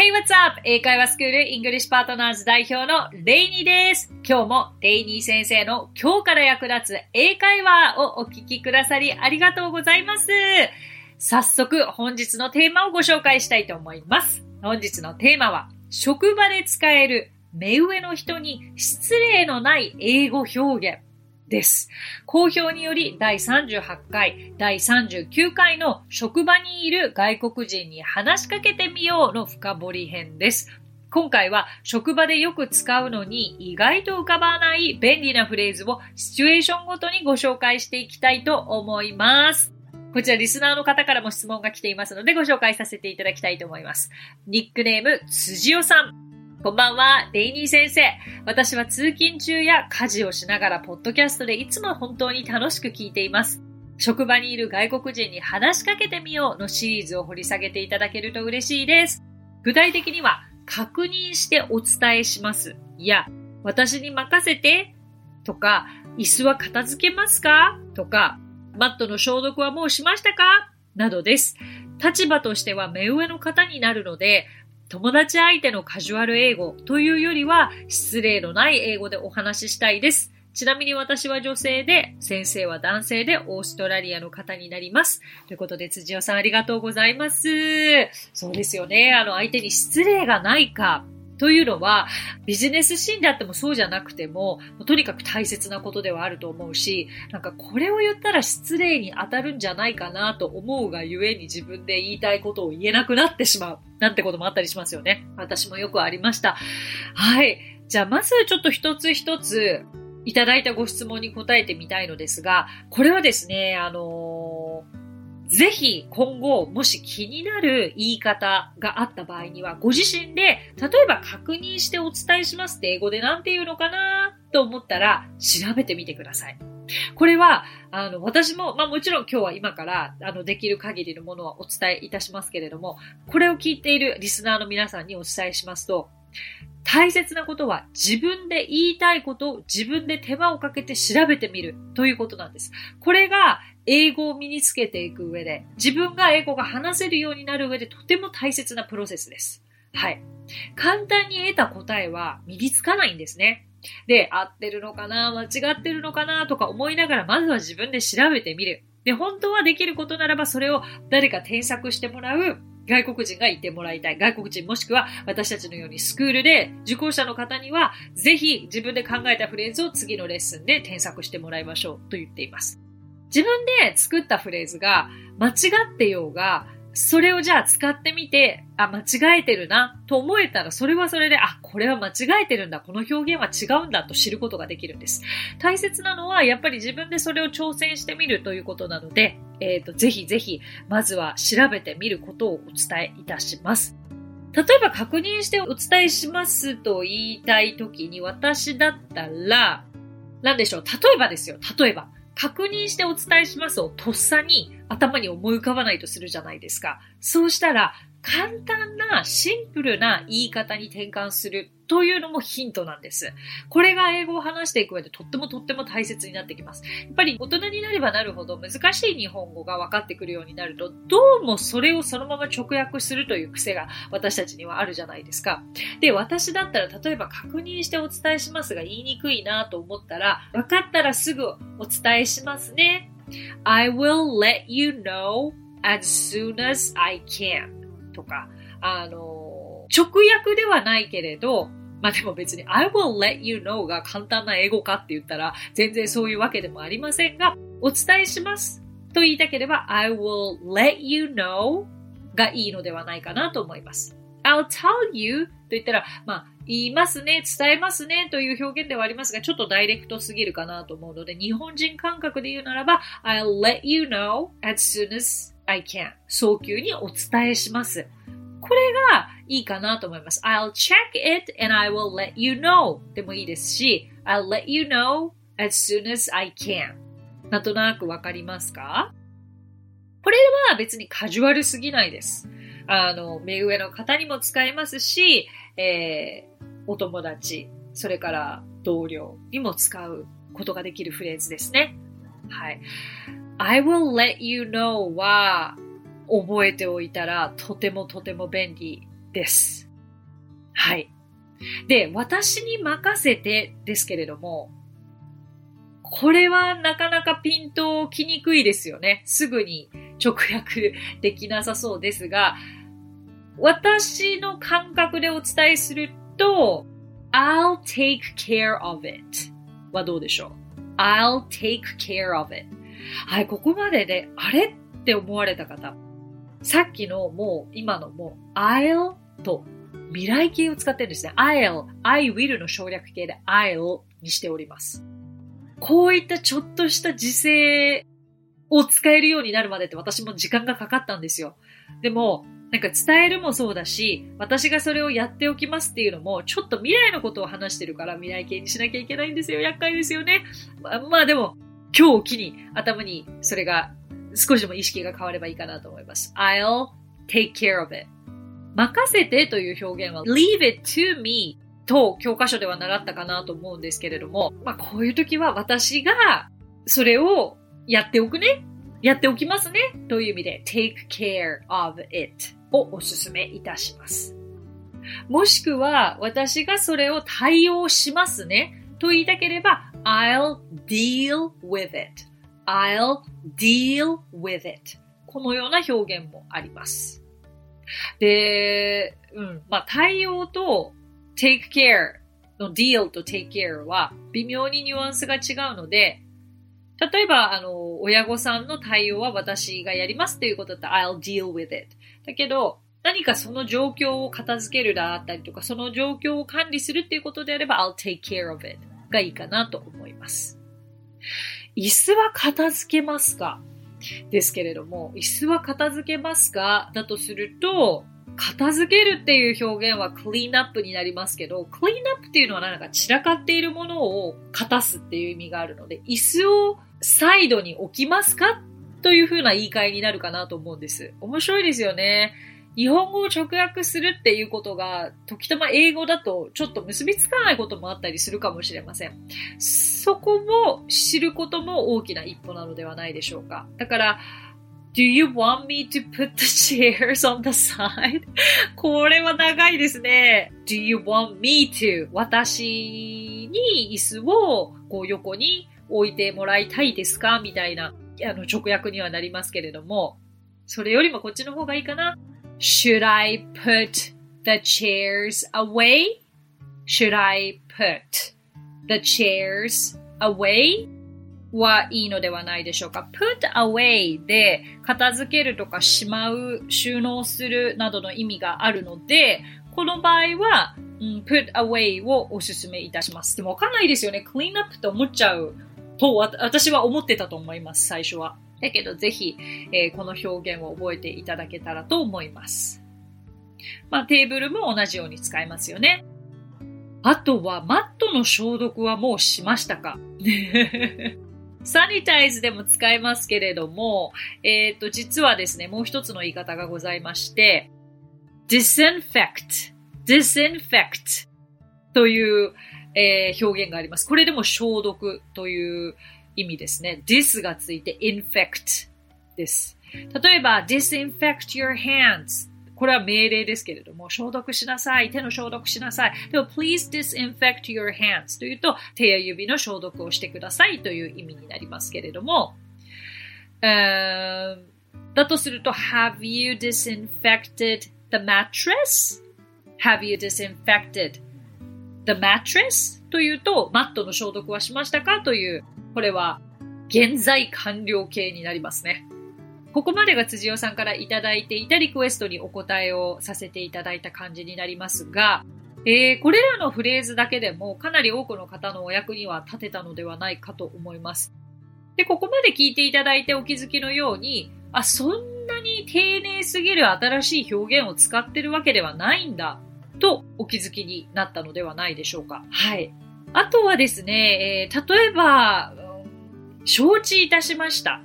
Hey, what's up? 英会話スクールイングリッシュパートナーズ代表のレイニーです。今日もレイニー先生の今日から役立つ英会話をお聞きくださりありがとうございます。早速本日のテーマをご紹介したいと思います。本日のテーマは職場で使える目上の人に失礼のない英語表現。です。好評により第38回、第39回の職場にいる外国人に話しかけてみようの深掘り編です。今回は職場でよく使うのに意外と浮かばない便利なフレーズをシチュエーションごとにご紹介していきたいと思います。こちらリスナーの方からも質問が来ていますのでご紹介させていただきたいと思います。ニックネーム、辻尾さん。こんばんは、デイニー先生。私は通勤中や家事をしながら、ポッドキャストでいつも本当に楽しく聞いています。職場にいる外国人に話しかけてみようのシリーズを掘り下げていただけると嬉しいです。具体的には、確認してお伝えします。いや、私に任せてとか、椅子は片付けますか？とか、マットの消毒はもうしましたか？などです。立場としては目上の方になるので、友達相手のカジュアル英語というよりは失礼のない英語でお話ししたいです。ちなみに私は女性で、先生は男性でオーストラリアの方になります。ということで、辻尾さんありがとうございます。そうですよね。あの、相手に失礼がないか、というのは、ビジネスシーンであってもそうじゃなくても、とにかく大切なことではあると思うし、なんかこれを言ったら失礼に当たるんじゃないかなと思うがゆえに自分で言いたいことを言えなくなってしまう。なんてこともあったりしますよね。私もよくありました。はい。じゃあまずちょっと一つ一ついただいたご質問に答えてみたいのですが、これはですね、あのーぜひ今後もし気になる言い方があった場合にはご自身で例えば確認してお伝えしますって英語で何て言うのかなと思ったら調べてみてください。これは、あの、私も、まあもちろん今日は今から、あの、できる限りのものはお伝えいたしますけれども、これを聞いているリスナーの皆さんにお伝えしますと、大切なことは自分で言いたいことを自分で手間をかけて調べてみるということなんです。これが英語を身につけていく上で、自分が英語が話せるようになる上でとても大切なプロセスです。はい。簡単に得た答えは身につかないんですね。で、合ってるのかな間違ってるのかなとか思いながら、まずは自分で調べてみる。で、本当はできることならば、それを誰か添削してもらう外国人がいてもらいたい。外国人もしくは私たちのようにスクールで受講者の方には、ぜひ自分で考えたフレーズを次のレッスンで添削してもらいましょうと言っています。自分で作ったフレーズが間違ってようが、それをじゃあ使ってみて、あ、間違えてるなと思えたら、それはそれで、あ、これは間違えてるんだ、この表現は違うんだと知ることができるんです。大切なのは、やっぱり自分でそれを挑戦してみるということなので、えっ、ー、と、ぜひぜひ、まずは調べてみることをお伝えいたします。例えば確認してお伝えしますと言いたいときに私だったら、なんでしょう例えばですよ。例えば。確認してお伝えしますをとっさに頭に思い浮かばないとするじゃないですか。そうしたら、簡単なシンプルな言い方に転換するというのもヒントなんです。これが英語を話していく上でとってもとっても大切になってきます。やっぱり大人になればなるほど難しい日本語が分かってくるようになると、どうもそれをそのまま直訳するという癖が私たちにはあるじゃないですか。で、私だったら例えば確認してお伝えしますが言いにくいなと思ったら、分かったらすぐお伝えしますね。I will let you know as soon as I can とか、あの、直訳ではないけれど、まあでも別に I will let you know が簡単な英語かって言ったら全然そういうわけでもありませんが、お伝えしますと言いたければ I will let you know がいいのではないかなと思います。I'll tell you と言ったら、まあ、言いますね、伝えますねという表現ではありますが、ちょっとダイレクトすぎるかなと思うので、日本人感覚で言うならば、I'll let you know as soon as I can 早急にお伝えします。これがいいかなと思います。I'll check it and I will let you know でもいいですし、I'll let you know as soon as I can なんとなくわかりますか？これは別にカジュアルすぎないです。あの、目上の方にも使えますし、えー、お友達、それから同僚にも使うことができるフレーズですね。はい。I will let you know は覚えておいたらとてもとても便利です。はい。で、私に任せてですけれども、これはなかなかピントをきにくいですよね。すぐに直訳できなさそうですが、私の感覚でお伝えすると、I'll take care of it はどうでしょう ?I'll take care of it はい、ここまでで、あれって思われた方。さっきのもう、今のもう、I'll と未来形を使ってるんですね。I'll, I will の省略形で I'll にしております。こういったちょっとした時勢を使えるようになるまでって私も時間がかかったんですよ。でも、なんか伝えるもそうだし、私がそれをやっておきますっていうのも、ちょっと未来のことを話してるから未来形にしなきゃいけないんですよ。厄介ですよね。ま、まあでも、今日を機に頭にそれが少しでも意識が変わればいいかなと思います。I'll take care of it. 任せてという表現は leave it to me と教科書では習ったかなと思うんですけれども、まあこういう時は私がそれをやっておくね。やっておきますね。という意味で take care of it をお勧めいたします。もしくは、私がそれを対応しますね。と言いたければ、I'll deal with it. I'll deal with it. このような表現もあります。で、うん、まあ、対応と take care の deal と take care は微妙にニュアンスが違うので、例えば、あの、親御さんの対応は私がやりますっていうことだったら I'll deal with it. だけど、何かその状況を片付けるだったりとか、その状況を管理するっていうことであれば、I'll take care of it がいいかなと思います。椅子は片付けますか？ですけれども、椅子は片付けますか？だとすると、片付けるっていう表現はクリーンアップになりますけど、クリーンアップっていうのはなんか散らかっているものを片すっていう意味があるので、椅子をサイドに置きますか？という風な言い換えになるかなと思うんです。面白いですよね。日本語を直訳するっていうことが、時たま英語だとちょっと結びつかないこともあったりするかもしれません。そこも知ることも大きな一歩なのではないでしょうか。だから、Do you want me to put the chairs on the side? これは長いですね。Do you want me to? 私に椅子をこう横に置いてもらいたいですか？みたいなあの直訳にはなりますけれども、それよりもこっちの方がいいかな。Should I put the chairs away? Should I put the chairs away? はいいのではないでしょうか。put away で片付けるとかしまう、収納するなどの意味があるので、この場合は、うん、put away をお勧めいたします。でもわかんないですよね。clean up って思っちゃうと私は思ってたと思います、最初は。だけどぜひ、えー、この表現を覚えていただけたらと思います。まあ、テーブルも同じように使えますよね。あとは、マットの消毒はもうしましたか？サニタイズでも使えますけれども、えっ、ー、と、実はですね、もう一つの言い方がございまして、disinfect, disinfect という、えー、表現があります。これでも消毒という意味ですね。dis がついて infect です。例えば、disinfect your hands これは命令ですけれども、消毒しなさい。手の消毒しなさい。でも、please disinfect your hands というと、手や指の消毒をしてくださいという意味になりますけれども、だとすると、have you disinfected the mattress?have you disinfected the mattress? というと、マットの消毒はしましたかという、これは現在完了形になりますね。ここまでが辻尾さんからいただいていたリクエストにお答えをさせていただいた感じになりますが、えー、これらのフレーズだけでもかなり多くの方のお役には立てたのではないかと思います。で、ここまで聞いていただいてお気づきのように、あ、そんなに丁寧すぎる新しい表現を使ってるわけではないんだ、とお気づきになったのではないでしょうか。はい。あとはですね、えー、例えば、承知いたしました。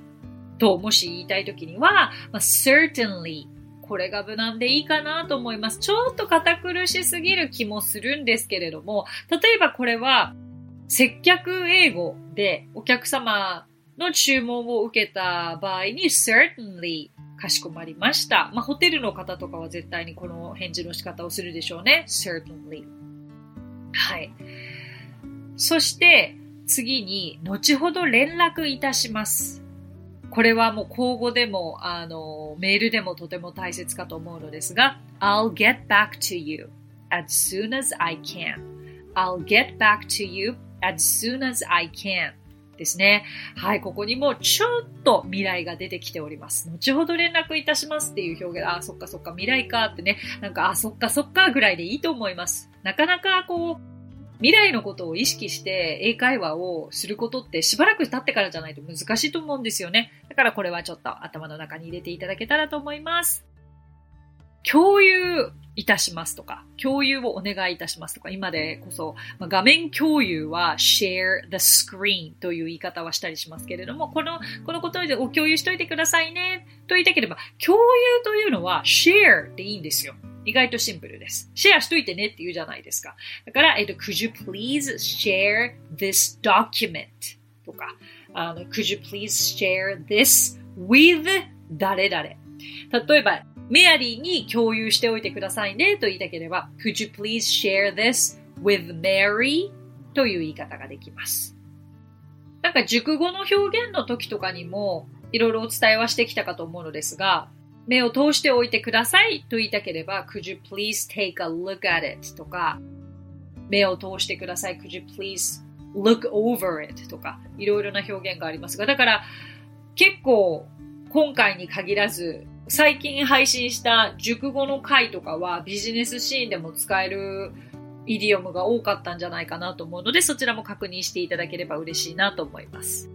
と、もし言いたいときには、まあ、certainly これが無難でいいかなと思います。ちょっと堅苦しすぎる気もするんですけれども、例えばこれは接客英語でお客様の注文を受けた場合に certainly かしこまりました。まあ、ホテルの方とかは絶対にこの返事の仕方をするでしょうね。certainly。はい。そして、次に、後ほど連絡いたします。これはもう口語でも、あの、メールでもとても大切かと思うのですが、I'll get back to you as soon as I can. I'll get back to you as soon as I can. ですね。はい、ここにもちょっと未来が出てきております。後ほど連絡いたしますっていう表現、あ、そっかそっか、未来かってね、なんか、あ、そっかそっかぐらいでいいと思います。なかなかこう、未来のことを意識して英会話をすることってしばらく経ってからじゃないと難しいと思うんですよね。だからこれはちょっと頭の中に入れていただけたらと思います。共有いたしますとか、共有をお願いいたしますとか、今でこそ、まあ、画面共有は share the screen という言い方はしたりしますけれども、この、このことでお共有しといてくださいねと言いたければ、共有というのは share でいいんですよ。意外とシンプルです。シェアしといてねって言うじゃないですか。だから、えっと、could you please share this document? とか、あの、could you please share this with 誰々?例えば、メアリーに共有しておいてくださいねと言いたければ、Could you please share this with Mary? という言い方ができます。なんか熟語の表現の時とかにもいろいろお伝えはしてきたかと思うのですが、目を通しておいてくださいと言いたければ、Could you please take a look at it? とか、目を通してください。Could you please look over it? とか、いろいろな表現がありますが、だから結構今回に限らず最近配信した熟語の回とかはビジネスシーンでも使えるイディオムが多かったんじゃないかなと思うので、そちらも確認していただければ嬉しいなと思います。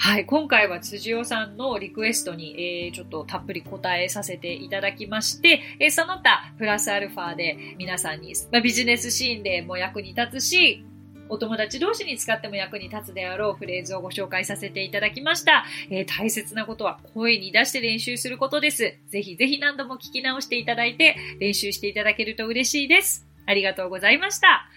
はい、今回は辻尾さんのリクエストに、えー、ちょっとたっぷり答えさせていただきまして、えー、その他、プラスアルファで皆さんに、まあ、ビジネスシーンでも役に立つし、お友達同士に使っても役に立つであろうフレーズをご紹介させていただきました。えー、大切なことは声に出して練習することです。ぜひぜひ何度も聞き直していただいて練習していただけると嬉しいです。ありがとうございました。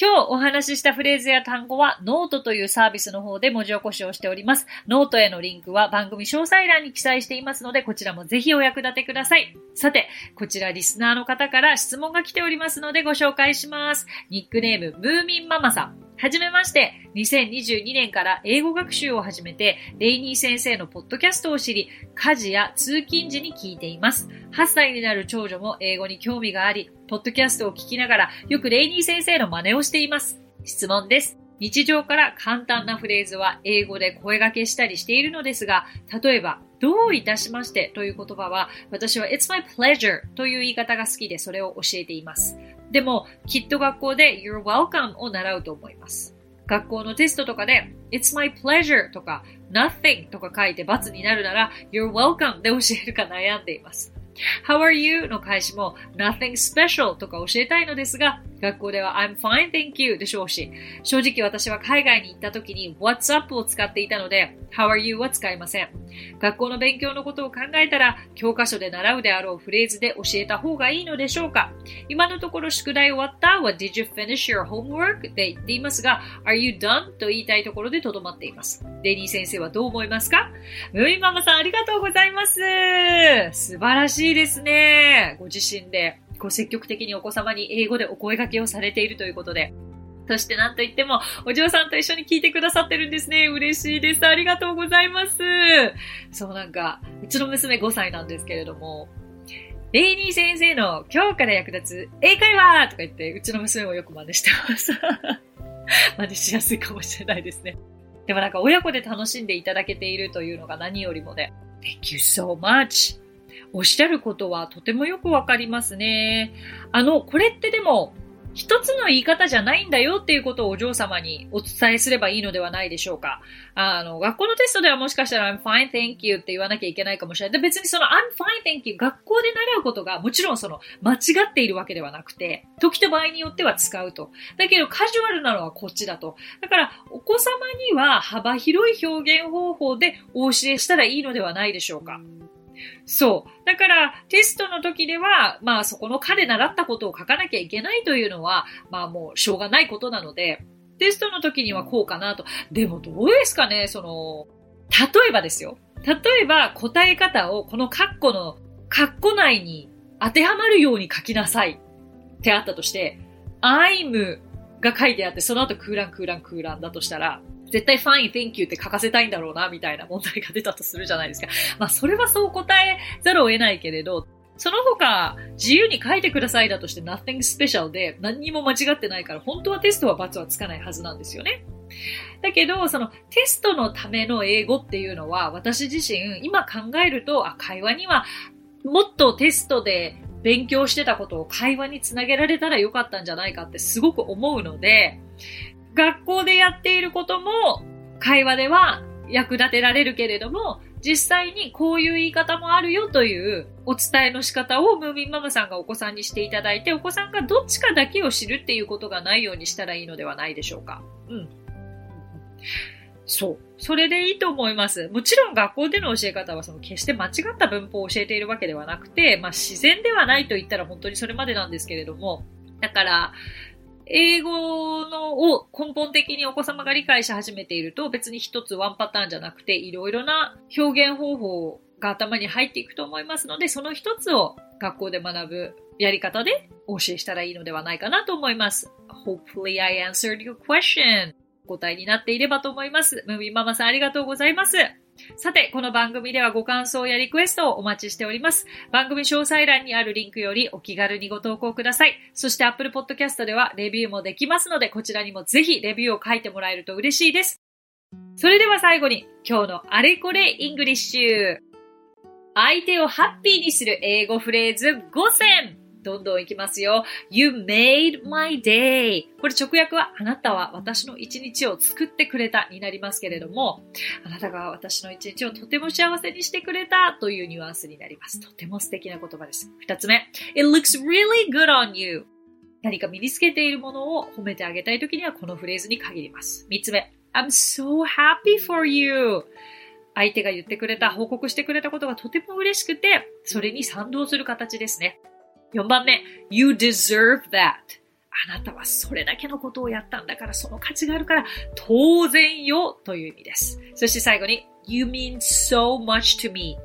今日お話ししたフレーズや単語はノートというサービスの方で文字起こしをしております。ノートへのリンクは番組詳細欄に記載していますので、こちらもぜひお役立てください。さて、こちらリスナーの方から質問が来ておりますのでご紹介します。ニックネーム、ムーミンママさん。はじめまして、2022年から英語学習を始めて、レイニー先生のポッドキャストを知り、家事や通勤時に聞いています。8歳になる長女も英語に興味があり、ポッドキャストを聞きながら、よくレイニー先生の真似をしています。質問です。日常から簡単なフレーズは英語で声掛けしたりしているのですが、例えば、どういたしましてという言葉は、私は It's my pleasure という言い方が好きでそれを教えています。でも、きっと学校で You're welcome を習うと思います。学校のテストとかで It's my pleasure とか Nothing とか書いて罰になるなら You're welcome で教えるか悩んでいます。How are you? の返しも Nothing special とか教えたいのですが、学校では I'm fine, thank you でしょうし、正直私は海外に行った時に What's up を使っていたので、How are you は使いません。学校の勉強のことを考えたら、教科書で習うであろうフレーズで教えた方がいいのでしょうか今のところ宿題終わった ?What did you finish your homework? で言っていますが、Are you done? と言いたいところでとどまっています。レニー先生はどう思いますか？ムイママさんありがとうございます。素晴らしいですね。ご自身でこう積極的にお子様に英語でお声掛けをされているということで。そして何と言っても、お嬢さんと一緒に聞いてくださってるんですね。嬉しいです。ありがとうございます。そうなんか、うちの娘5歳なんですけれども、レイニー先生の今日から役立つ英会話とか言って、うちの娘もよく真似してます。真似しやすいかもしれないですね。でもなんか親子で楽しんでいただけているというのが何よりもね、Thank you so much! おっしゃることはとてもよくわかりますね。あの、これってでも、一つの言い方じゃないんだよっていうことをお嬢様にお伝えすればいいのではないでしょうか。あの、学校のテストではもしかしたら I'm fine, thank you って言わなきゃいけないかもしれない。で別にその I'm fine, thank you 学校で習うことがもちろんその間違っているわけではなくて、時と場合によっては使うと。だけどカジュアルなのはこっちだと。だからお子様には幅広い表現方法でお教えしたらいいのではないでしょうか。そう。だから、テストの時では、まあそこの彼習ったことを書かなきゃいけないというのは、まあもうしょうがないことなので、テストの時にはこうかなと。でもどうですかねその、例えばですよ。例えば答え方をこのカッコの、カッコ内に当てはまるように書きなさいってあったとして、I'm が書いてあって、その後空欄空欄空欄だとしたら、絶対 fine, thank you って書かせたいんだろうな、みたいな問題が出たとするじゃないですか。まあ、それはそう答えざるを得ないけれど、その他、自由に書いてくださいだとして nothing special で何にも間違ってないから、本当はテストは罰はつかないはずなんですよね。だけど、そのテストのための英語っていうのは、私自身、今考えると、あ、会話にはもっとテストで勉強してたことを会話につなげられたらよかったんじゃないかってすごく思うので、学校でやっていることも会話では役立てられるけれども、実際にこういう言い方もあるよというお伝えの仕方をムーミンママさんがお子さんにしていただいて、お子さんがどっちかだけを知るっていうことがないようにしたらいいのではないでしょうか。うん。そう。それでいいと思います。もちろん学校での教え方はその決して間違った文法を教えているわけではなくて、まあ自然ではないと言ったら本当にそれまでなんですけれども、だから、英語のを根本的にお子様が理解し始めていると別に一つワンパターンじゃなくていろいろな表現方法が頭に入っていくと思いますので、その一つを学校で学ぶやり方でお教えしたらいいのではないかなと思います。Hopefully I answered your question. 答えになっていればと思います。ムービーママさんありがとうございます。さて、この番組ではご感想やリクエストをお待ちしております。番組詳細欄にあるリンクよりお気軽にご投稿ください。そして Apple Podcast ではレビューもできますので、こちらにもぜひレビューを書いてもらえると嬉しいです。それでは最後に、今日のあれこれイングリッシュ。相手をハッピーにする英語フレーズ5選どんどんいきますよ。You made my day. これ直訳は、あなたは私の一日を作ってくれたになりますけれども、あなたが私の一日をとても幸せにしてくれたというニュアンスになります。とても素敵な言葉です。二つ目。It looks really good on you. 何か身につけているものを褒めてあげたいときにはこのフレーズに限ります。三つ目。I'm so happy for you. 相手が言ってくれた、報告してくれたことがとても嬉しくて、それに賛同する形ですね。4番目、You deserve that. あなたはそれだけのことをやったんだからその価値があるから当然よという意味です。そして最後に You mean so much to me.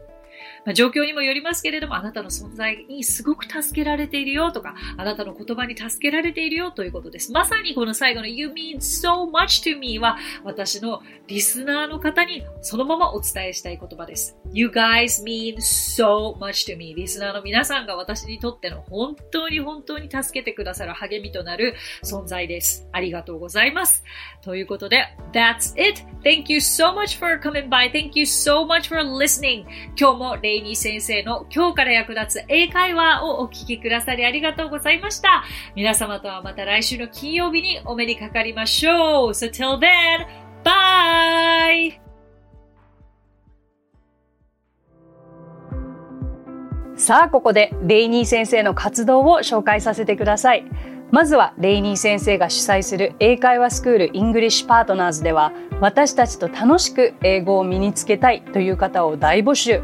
まあ、状況にもよりますけれども、あなたの存在にすごく助けられているよとか、あなたの言葉に助けられているよということです。まさにこの最後の You mean so much to me は私のリスナーの方にそのままお伝えしたい言葉です。You guys mean so much to me リスナーの皆さんが私にとっての本当に本当に助けてくださる励みとなる存在です。ありがとうございます。ということで、That's it! Thank you so much for coming by. Thank you so much for listening. 今日もレイニー先生の今日から役立つ英会話をお聞きくださりありがとうございました。皆様とはまた来週の金曜日にお目にかかりましょう。So till then, bye! さあ、ここでレイニー先生の活動を紹介させてください。まずはレイニー先生が主催する英会話スクールイングリッシュパートナーズでは私たちと楽しく英語を身につけたいという方を大募集。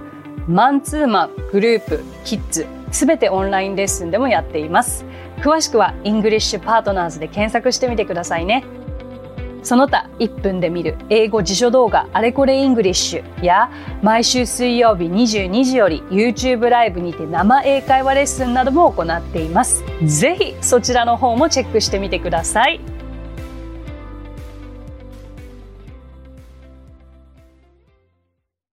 マンツーマン、グループ、キッズ、すべてオンラインレッスンでもやっています。詳しくはイングリッシュパートナーズで検索してみてくださいね。その他1分で見る英語辞書動画あれこれイングリッシュや毎週水曜日22時より YouTube ライブにて生英会話レッスンなども行っています。ぜひそちらの方もチェックしてみてください。